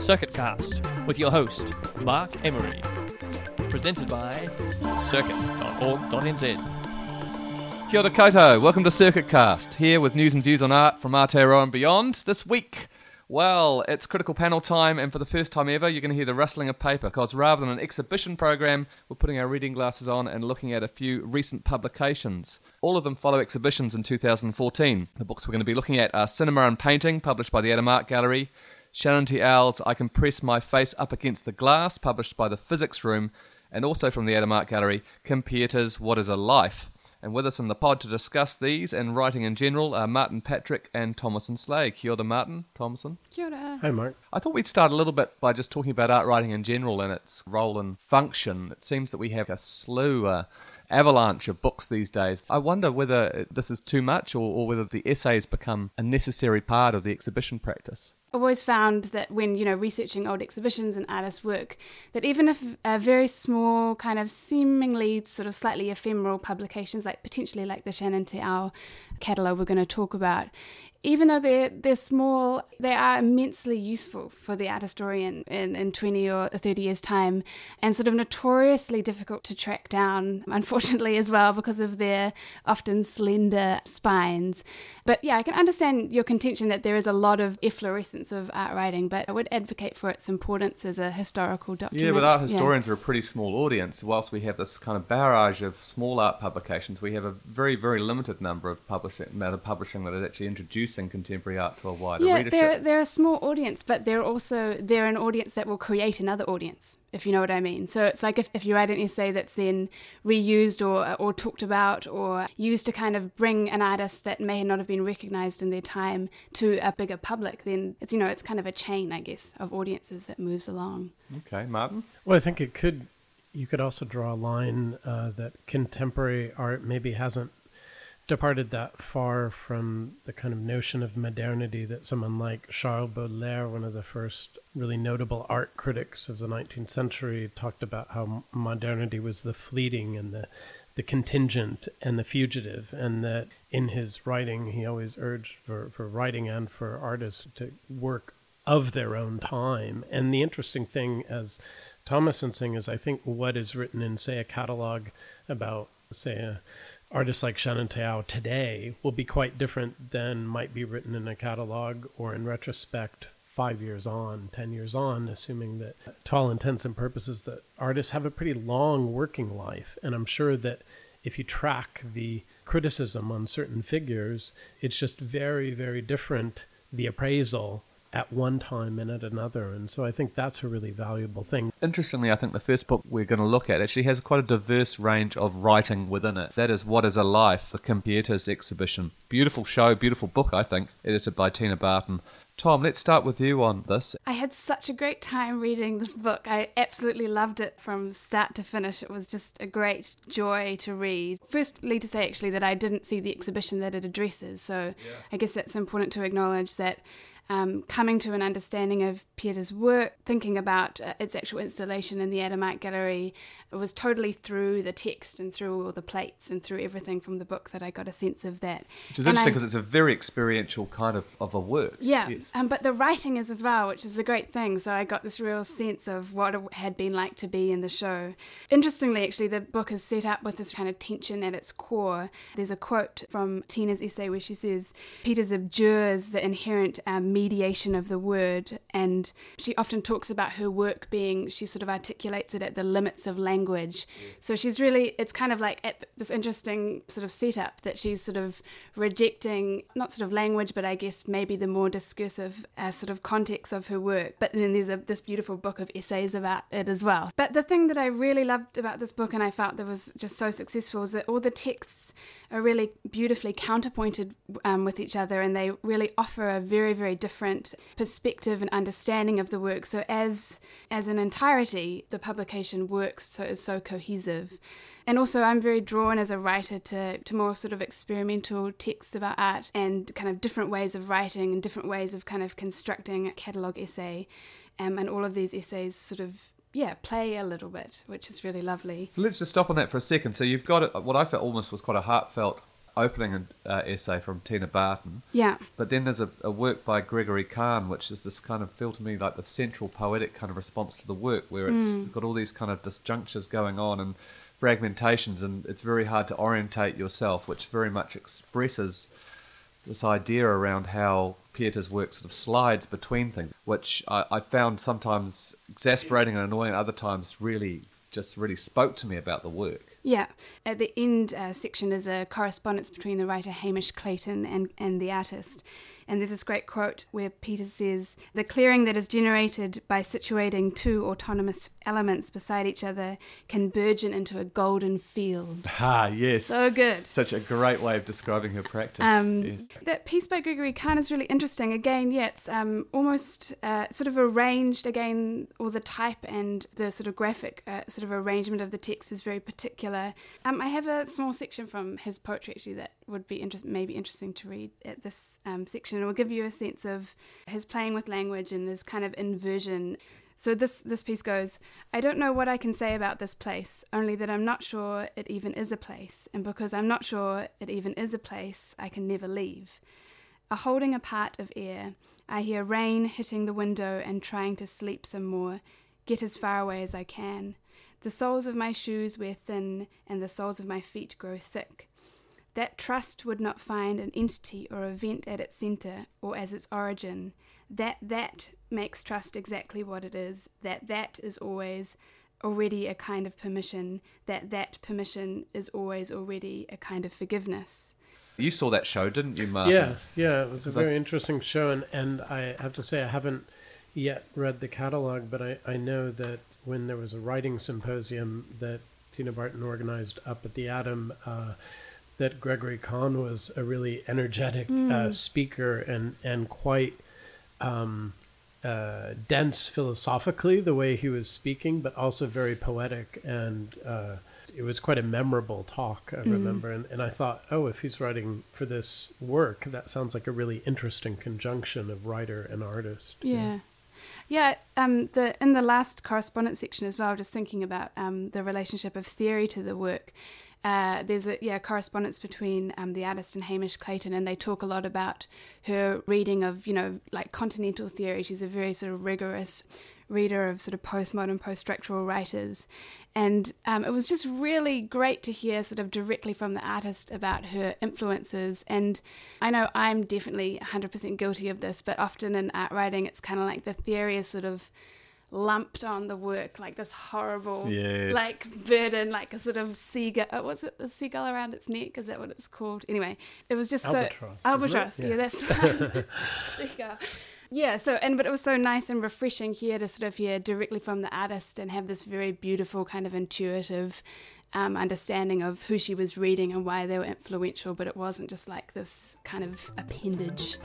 Circuit Cast with your host, Mark Amery. Presented by circuit.org.nz. Kia ora koutou, welcome to Circuit Cast, here with news and views on art from Aotearoa and beyond. This week, well, it's critical panel time, and for the first time ever, you're going to hear the rustling of paper, because rather than an exhibition program, we're putting our reading glasses on and looking at a few recent publications. All of them follow exhibitions in 2014. The books we're going to be looking at are Cinema and Painting, published by the Adam Art Gallery, Shannon Te Ao's I Can Press My Face Up Against the Glass, published by the Physics Room, and also from the Adam Art Gallery, Kim Pieters' What is a Life? And with us in the pod to discuss these and writing in general are Martin Patrick and Thomasin Sleigh. Kia ora, Martin, Thomasin. Kia ora. Hi, Mark. I thought we'd start a little bit by just talking about art writing in general and its role and function. It seems that we have a slew, uh, avalanche of books these days. I wonder whether this is too much or, or whether the essays become a necessary part of the exhibition practice. Always found that when you know researching old exhibitions and artists' work, that even if a very small, kind of seemingly sort of slightly ephemeral publications, like potentially like the Shannon Te Ao catalogue we're going to talk about, even though they're they're small, they are immensely useful for the art historian in, in 20 or 30 years' time, and sort of notoriously difficult to track down, unfortunately, as well, because of their often slender spines. But yeah, I can understand your contention that there is a lot of efflorescence of art writing, but I would advocate for its importance as a historical document. Yeah, but art historians yeah. are a pretty small audience. Whilst we have this kind of barrage of small art publications, we have a very, very limited number of publishing, amount of publishing that is actually introducing contemporary art to a wider yeah, readership. they're, they're a small audience, but they're also they're an audience that will create another audience, if you know what I mean. So it's like if, if you write an essay that's then reused or or talked about or used to kind of bring an artist that may not have been recognized in their time to a bigger public, then it's you know it's kind of a chain, I guess, of audiences that moves along. Okay, Martin. Well, I think it could. You could also draw a line uh, that contemporary art maybe hasn't departed that far from the kind of notion of modernity that someone like Charles Baudelaire, one of the first really notable art critics of the 19th century, talked about how modernity was the fleeting and the the contingent and the fugitive, and that in his writing he always urged for, for writing and for artists to work of their own time. And the interesting thing, as Thomasin's saying, is I think what is written in, say, a catalog about, say, a artists like Shannon Te Ao today will be quite different than might be written in a catalog or in retrospect five years on, ten years on, assuming that to all intents and purposes that artists have a pretty long working life. And I'm sure that if you track the criticism on certain figures, it's just very, very different the appraisal at one time and at another. And so I think that's a really valuable thing. Interestingly, I think the first book we're going to look at actually has quite a diverse range of writing within it. That is What is a Life, the Kim Pieters' exhibition. Beautiful show, beautiful book, I think, edited by Tina Barton. Tom, let's start with you on this. I had such a great time reading this book. I absolutely loved it from start to finish. It was just a great joy to read. Firstly, to say actually that I didn't see the exhibition that it addresses, so yeah. I guess that's important to acknowledge that um, coming to an understanding of Pieters' work, thinking about uh, its actual installation in the Adam Art Gallery, it was totally through the text and through all the plates and through everything from the book that I got a sense of that. Which is and interesting because it's a very experiential kind of, of a work. Yeah, yes. um, but the writing is as well, which is the great thing. So I got this real sense of what it had been like to be in the show. Interestingly, actually, the book is set up with this kind of tension at its core. There's a quote from Tina's essay where she says, Pieters abjures the inherent um, mediation of the word, and she often talks about her work being, she sort of articulates it at the limits of language language. So she's really, it's kind of like at this interesting sort of setup that she's sort of rejecting, not sort of language, but I guess maybe the more discursive uh, sort of context of her work. But then there's a, this beautiful book of essays about it as well. But the thing that I really loved about this book and I felt that was just so successful is that all the texts are really beautifully counterpointed um, with each other and they really offer a very very different perspective and understanding of the work so as as an entirety the publication works so is so cohesive and also i'm very drawn as a writer to, to more sort of experimental texts about art and kind of different ways of writing and different ways of kind of constructing a catalogue essay um, and all of these essays sort of yeah, play a little bit, which is really lovely. So let's just stop on that for a second. So you've got what I felt almost was quite a heartfelt opening uh, essay from Tina Barton. Yeah. But then there's a, a work by Gregory Kan, which is this kind of feel to me like the central poetic kind of response to the work, where it's got all these kind of disjunctures going on and fragmentations, and it's very hard to orientate yourself, which very much expresses this idea around how Pieters' work sort of slides between things, which I, I found sometimes exasperating and annoying, other times really just really spoke to me about the work. Yeah. At the end uh, section is a correspondence between the writer Hamish Clayton and, and the artist. And there's this great quote where Peter says, The clearing that is generated by situating two autonomous elements beside each other can burgeon into a golden field. Ah, yes. So good. Such a great way of describing her practice. Um, yes. That piece by Gregory Kan is really interesting. Again, yeah, it's um, almost uh, sort of arranged. Again, all the type and the sort of graphic uh, sort of arrangement of the text is very particular. Um, I have a small section from his poetry actually that would be interest- maybe interesting to read at this um, section. It will give you a sense of his playing with language and his kind of inversion. So this this piece goes, I don't know what I can say about this place, only that I'm not sure it even is a place, and because I'm not sure it even is a place, I can never leave. A holding a part of air, I hear rain hitting the window and trying to sleep some more, get as far away as I can. The soles of my shoes wear thin, and the soles of my feet grow thick. That trust would not find an entity or event at its center or as its origin. That that makes trust exactly what it is. That that is always already a kind of permission. That that permission is always already a kind of forgiveness. You saw that show, didn't you, Mark? Yeah, yeah, it was a Is that- very interesting show, and, and I have to say I haven't yet read the catalog, but I, I know that when there was a writing symposium that Tina Barton organized up at the Adam, uh, that Gregory Kan was a really energetic uh, speaker and and quite um, uh, dense philosophically the way he was speaking, but also very poetic and. Uh, it was quite a memorable talk, I remember, and, and I thought, oh, if he's writing for this work, that sounds like a really interesting conjunction of writer and artist. Yeah. Yeah, um, the in the last correspondence section as well, just thinking about um, the relationship of theory to the work. Uh, there's a yeah correspondence between um, the artist and Hamish Clayton, and they talk a lot about her reading of you know like continental theory. She's a very sort of rigorous reader of sort of postmodern, post-structural writers, and um, it was just really great to hear sort of directly from the artist about her influences. And I know I'm definitely 100% guilty of this, but often in art writing, it's kind of like the theory is sort of lumped on the work like this horrible Yes. like burden like a sort of seagull uh, was it the seagull around its neck is that what it's called anyway it was just Albatross, so albatross yeah. Yeah. that's right seagull yeah so and but it was so nice and refreshing here to sort of hear directly from the artist and have this very beautiful kind of intuitive um, understanding of who she was reading and why they were influential but it wasn't just like this kind of appendage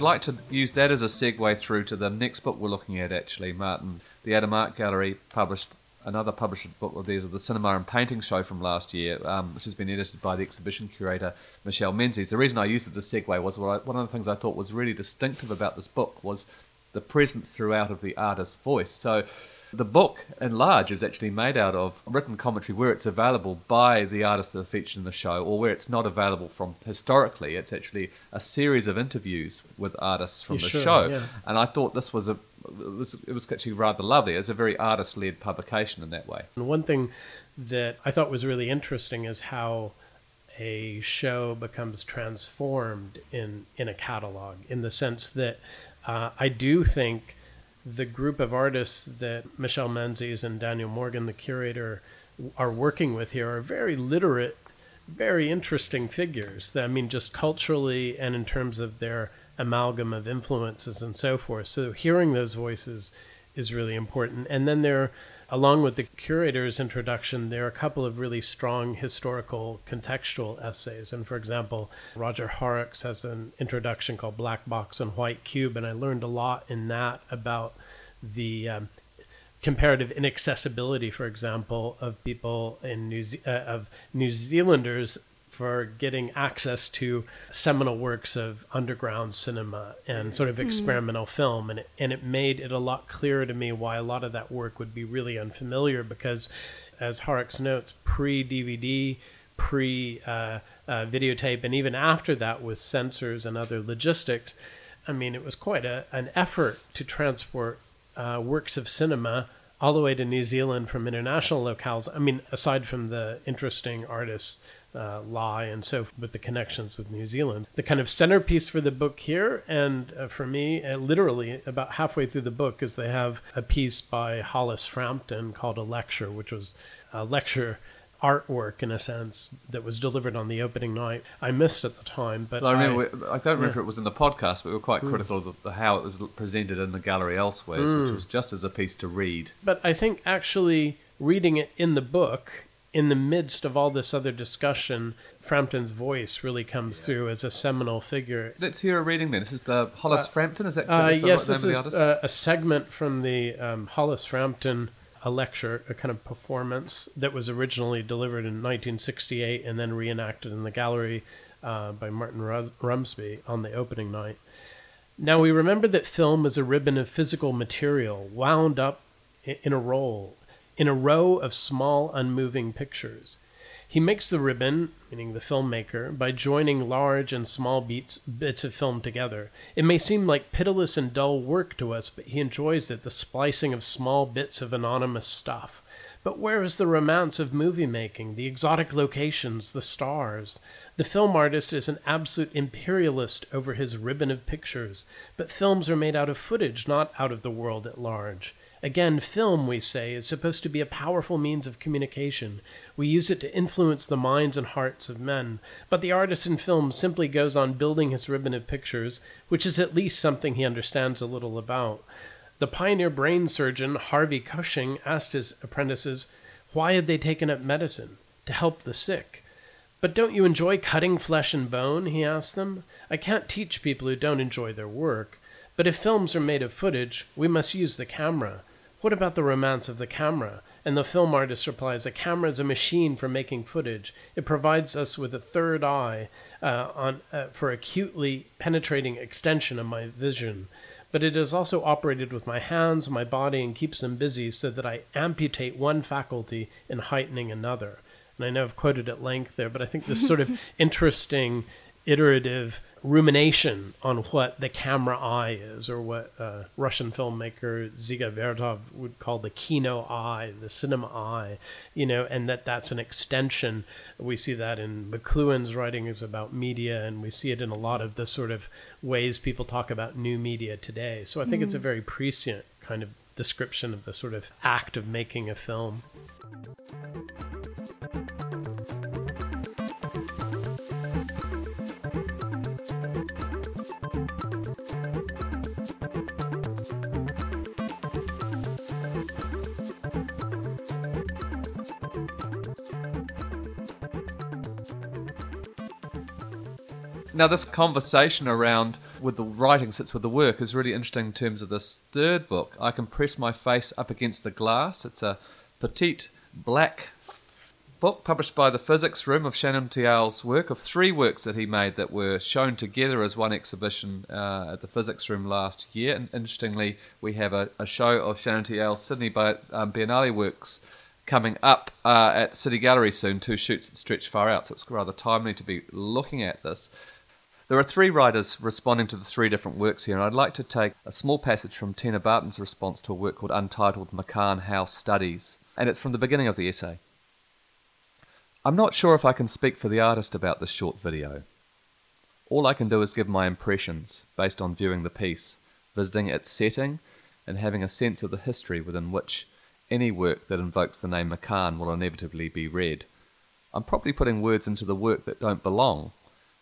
like to use that as a segue through to the next book we're looking at, actually, Martin. The Adam Art Gallery published another published book of theirs of the Cinema and Painting Show from last year, um, which has been edited by the exhibition curator, Michelle Menzies. The reason I used it as a segue was I, one of the things I thought was really distinctive about this book was the presence throughout of the artist's voice. So the book, in large, is actually made out of written commentary where it's available by the artists that are featured in the show, or where it's not available from historically. It's actually a series of interviews with artists from Yeah, the sure, show, yeah. and I thought this was a it was, it was actually rather lovely. It's a very artist-led publication in that way. And one thing that I thought was really interesting is how a show becomes transformed in in a catalog in the sense that uh, I do think the group of artists that Michelle Menzies and Daniel Morgan, the curator, are working with here are very literate, very interesting figures. I mean, just culturally and in terms of their amalgam of influences and so forth. So hearing those voices is really important. And then there, along with the curator's introduction, there are a couple of really strong historical contextual essays. And for example, Roger Horrocks has an introduction called Black Box and White Cube, and I learned a lot in that about the um, comparative inaccessibility, for example, of people in New Ze- uh, of New Zealanders for getting access to seminal works of underground cinema and sort of experimental film, and it, and it made it a lot clearer to me why a lot of that work would be really unfamiliar because, as Horrocks notes, pre DVD, pre uh, uh, videotape, and even after that with censors and other logistics, I mean, it was quite a, an effort to transport uh, works of cinema all the way to New Zealand from international locales. I mean, aside from the interesting artists, uh, Lye and so with the connections with New Zealand. The kind of centerpiece for the book here, and uh, for me, uh, literally about halfway through the book, is they have a piece by Hollis Frampton called A Lecture, which was a lecture artwork in a sense that was delivered on the opening night. I missed at the time, but I remember. I- we- I, don't remember if it was in the podcast, but we were quite critical of the, how it was presented in the gallery elsewhere, which was just as a piece to read. But I think actually reading it in the book, in the midst of all this other discussion, Frampton's voice really comes through as a seminal figure. Let's hear a reading then. This is the Hollis Frampton. Is that Uh, is yes, this is uh, a segment from the um, Hollis Frampton a lecture, a kind of performance that was originally delivered in 1968 and then reenacted in the gallery uh, by Martin Rumsby on the opening night. Now we remember that film is a ribbon of physical material wound up in a roll, in a row of small, unmoving pictures. He makes the ribbon, meaning the filmmaker, by joining large and small beats, bits of film together. It may seem like pitiless and dull work to us, but he enjoys it, the splicing of small bits of anonymous stuff. But where is the romance of movie making, the exotic locations, the stars? The film artist is an absolute imperialist over his ribbon of pictures, but films are made out of footage, not out of the world at large. Again, film, we say, is supposed to be a powerful means of communication. We use it to influence the minds and hearts of men. But the artist in film simply goes on building his ribbon of pictures, which is at least something he understands a little about. The pioneer brain surgeon Harvey Cushing asked his apprentices why had they taken up medicine? To help the sick. But don't you enjoy cutting flesh and bone? he asked them. I can't teach people who don't enjoy their work. But if films are made of footage, we must use the camera. What about the romance of the camera? And the film artist replies, A camera is a machine for making footage. It provides us with a third eye uh, on, uh, for acutely penetrating extension of my vision. But it is also operated with my hands, my body, and keeps them busy so that I amputate one faculty in heightening another. And I know I've quoted at length there, but I think this sort of interesting, iterative rumination on what the camera eye is, or what uh, Russian filmmaker Dziga Vertov would call the kino eye, the cinema eye, you know, and that that's an extension. We see that in McLuhan's writings about media, and we see it in a lot of the sort of ways people talk about new media today. So I think it's a very prescient kind of description of the sort of act of making a film. Now, this conversation around with the writing sits with the work is really interesting in terms of this third book. I can press my face up against the glass. It's a petite black book published by the Physics Room of Shannon Te Ao's work of three works that he made that were shown together as one exhibition uh, at the Physics Room last year. And interestingly, we have a, a show of Shannon Te Ao's Sydney Bi- um, Biennale works coming up uh, at City Gallery soon, two shoots that stretch far out, so it's rather timely to be looking at this. There are three writers responding to the three different works here, and I'd like to take a small passage from Tina Barton's response to a work called Untitled McCahon House Studies, and it's from the beginning of the essay. I'm not sure if I can speak for the artist about this short video. All I can do is give my impressions based on viewing the piece, visiting its setting, and having a sense of the history within which any work that invokes the name McCahon will inevitably be read. I'm probably putting words into the work that don't belong,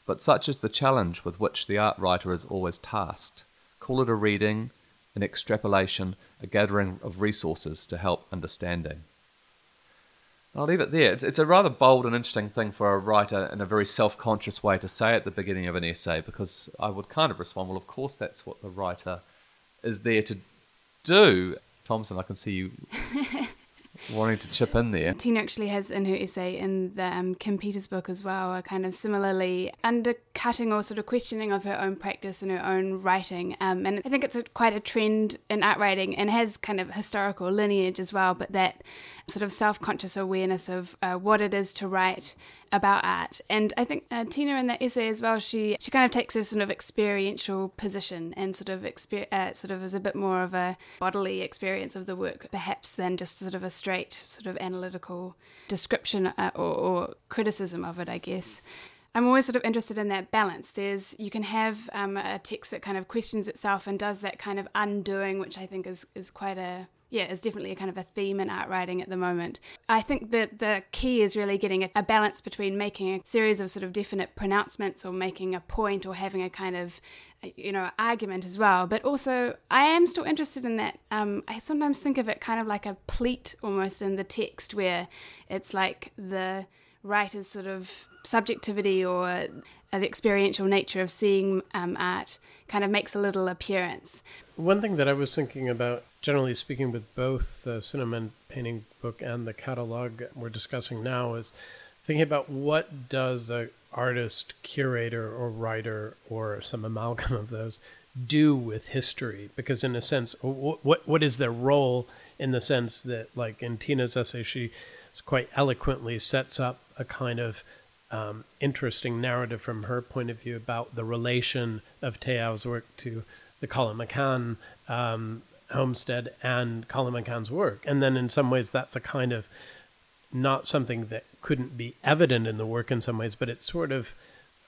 but such is the challenge with which the art writer is always tasked. Call it a reading, an extrapolation, a gathering of resources to help understanding. I'll leave it there. It's- a rather bold and interesting thing for a writer in a very self conscious way to say at the beginning of an essay because I would kind of respond, well, of course, that's what the writer is there to do. Thompson, I can see you wanting to chip in there. Tina actually has in her essay in the um, Kim Pieters book as well, a kind of similarly undercutting or sort of questioning of her own practice and her own writing. Um, and I think it's a, quite a trend in art writing and has kind of historical lineage as well, but that sort of self conscious awareness of uh, what it is to write about art. And I think uh, Tina in that essay as well, she she kind of takes this sort of experiential position and sort of exper- uh, sort of is a bit more of a bodily experience of the work, perhaps than just sort of a straight sort of analytical description uh, or, or criticism of it, I guess. I'm always sort of interested in that balance. There's you can have um, a text that kind of questions itself and does that kind of undoing, which I think is is quite a yeah, is definitely a kind of a theme in art writing at the moment. I think that the key is really getting a, balance between making a series of sort of definite pronouncements or making a point or having a kind of, you know, argument as well. But also, I am still interested in that. Um, I sometimes think of it kind of like a pleat almost in the text where it's like the writer's sort of subjectivity or the experiential nature of seeing um, art kind of makes a little appearance. One thing that I was thinking about, generally speaking, with both the cinema painting book and the catalog we're discussing now, is thinking about what does a artist, curator, or writer, or some amalgam of those do with history? Because in a sense, what what is their role in the sense that, like in Tina's essay, she quite eloquently sets up a kind of um, interesting narrative from her point of view about the relation of Te work to the Colin McCahon um, homestead and Colin McCahon's work. And then in some ways, that's a kind of not something that couldn't be evident in the work in some ways, but it's sort of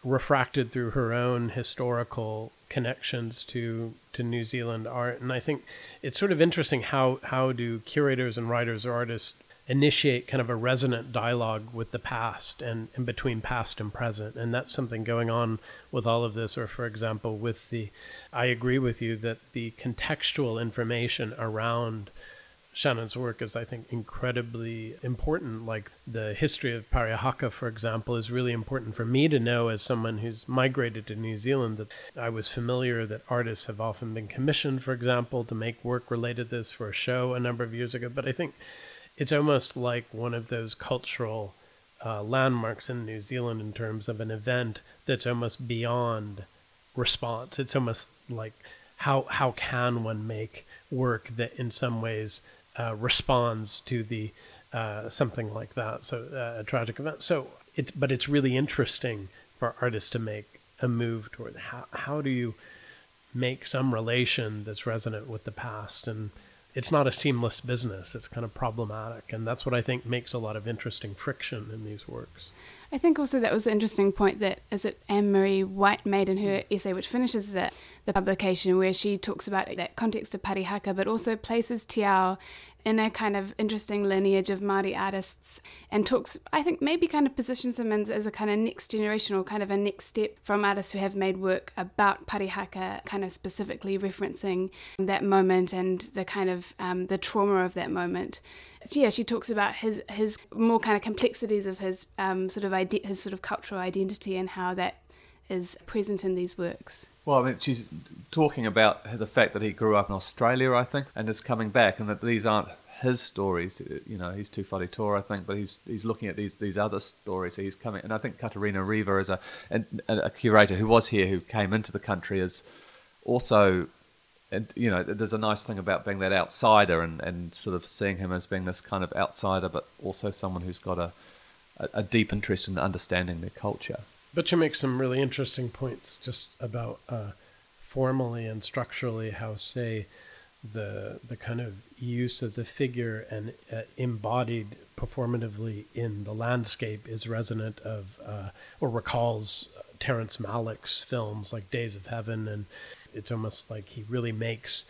refracted through her own historical connections to to New Zealand art. And I think it's sort of interesting how how do curators and writers or artists initiate kind of a resonant dialogue with the past and, and between past and present. And that's something going on with all of this. Or, for example, with the, I agree with you that the contextual information around Shannon's work is, I think, incredibly important. Like the history of Parihaka, for example, is really important for me to know as someone who's migrated to New Zealand. That I was familiar that artists have often been commissioned, for example, to make work related to this for a show a number of years ago. But I think it's almost like one of those cultural uh, landmarks in New Zealand in terms of an event that's almost beyond response. It's almost like how how can one make work that in some ways uh, responds to the uh, something like that, so uh, a tragic event. So it's but it's really interesting for artists to make a move toward how how do you make some relation that's resonant with the past and it's not a seamless business. It's kind of problematic, and that's what I think makes a lot of interesting friction in these works. I think also that was the interesting point that is it Anne Marie White made in her essay, which finishes the, the publication, where she talks about that context of Parihaka, but also places Te Ao in a kind of interesting lineage of Māori artists and talks, I think, maybe kind of positions them as, as a kind of next generation or kind of a next step from artists who have made work about Parihaka, kind of specifically referencing that moment and the kind of um, the trauma of that moment. Yeah, she talks about his his more kind of complexities of his um, sort of ide- his sort of cultural identity and how that is present in these works. Well, I mean, she's talking about the fact that he grew up in Australia, I think, and is coming back, and that these aren't his stories. You know, he's too Whare I think, but he's he's looking at these these other stories. He's coming, and I think Caterina Riva is a, a, a curator who was here, who came into the country, is also and you know, there's a nice thing about being that outsider and, and sort of seeing him as being this kind of outsider, but also someone who's got a, a, a deep interest in understanding their culture. But you make some really interesting points just about uh, formally and structurally how, say, the the kind of use of the figure and uh, embodied performatively in the landscape is resonant of uh, or recalls Terrence Malick's films like Days of Heaven, and it's almost like he really makes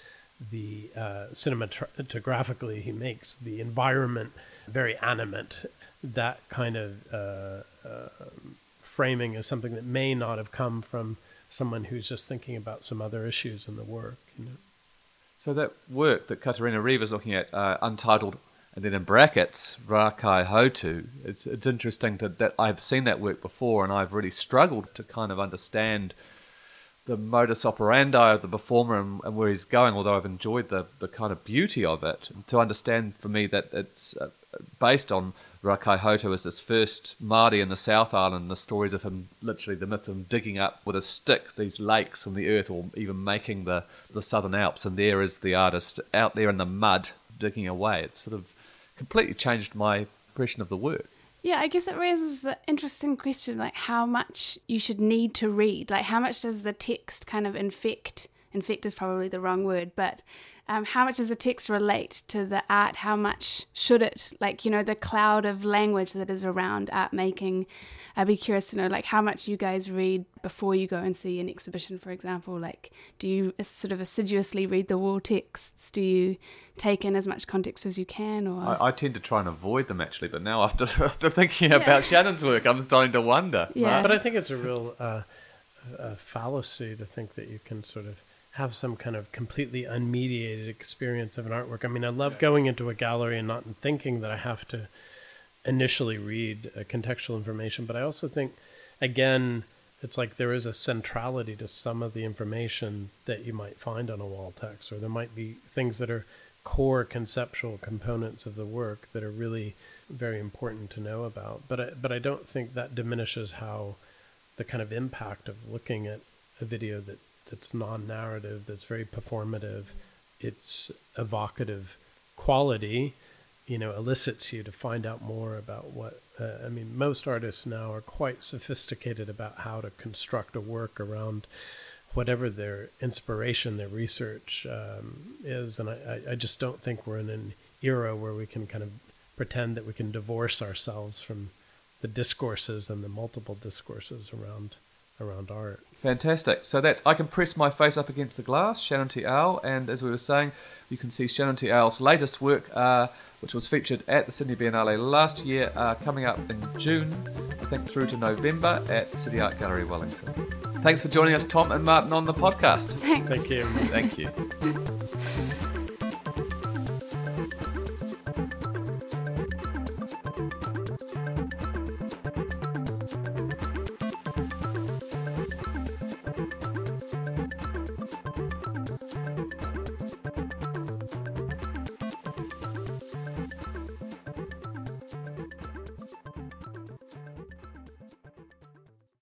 the uh, cinematographically he makes the environment very animate. That kind of uh, uh, framing as something that may not have come from someone who's just thinking about some other issues in the work. You know? So that work that Caterina Riva is looking at, uh, untitled, and then in brackets, Rākaihautū, it's, it's interesting to, that I've seen that work before and I've really struggled to kind of understand the modus operandi of the performer and, and, where he's going. Although I've enjoyed the the kind of beauty of it, to understand for me that it's uh, based on Rākaihautū as this first Māori in the South Island, the stories of him, literally the myth of him digging up with a stick these lakes from the earth or even making the, the Southern Alps. And there is the artist out there in the mud digging away. It's sort of completely changed my impression of the work. Yeah, I guess it raises the interesting question like how much you should need to read. Like, how much does the text kind of infect? Infect is probably the wrong word, but um, how much does the text relate to the art? How much should it? Like, you know, the cloud of language that is around art making. I'd be curious to know, like, how much you guys read before you go and see an exhibition, for example. Like, do you sort of assiduously read the wall texts? Do you take in as much context as you can? Or I, I tend to try and avoid them actually, but now after after thinking yeah. about Shannon's work, I'm starting to wonder. Yeah, but I think it's a real uh, a fallacy to think that you can sort of have some kind of completely unmediated experience of an artwork. I mean, I love going into a gallery and not thinking that I have to initially read uh, contextual information, but I also think, again, it's like there is a centrality to some of the information that you might find on a wall text, or there might be things that are core conceptual components of the work that are really very important to know about. But I, but I don't think that diminishes how the kind of impact of looking at a video that that's non-narrative, that's very performative, its evocative quality, you know, elicits you to find out more about what. Uh, I mean, most artists now are quite sophisticated about how to construct a work around whatever their inspiration, their research um, is, and I, I just don't think we're in an era where we can kind of pretend that we can divorce ourselves from the discourses and the multiple discourses around around art. Fantastic. So that's I can press my face up against the glass, Shannon Te Ao, and as we were saying, you can see Shannon Te Ao's latest work, uh, which was featured at the Sydney Biennale last year, uh, coming up in June, I think through to November at City Art Gallery Wellington. Thanks for joining us, Tom and Martin, on the podcast. Thanks. Thank you. Thank you.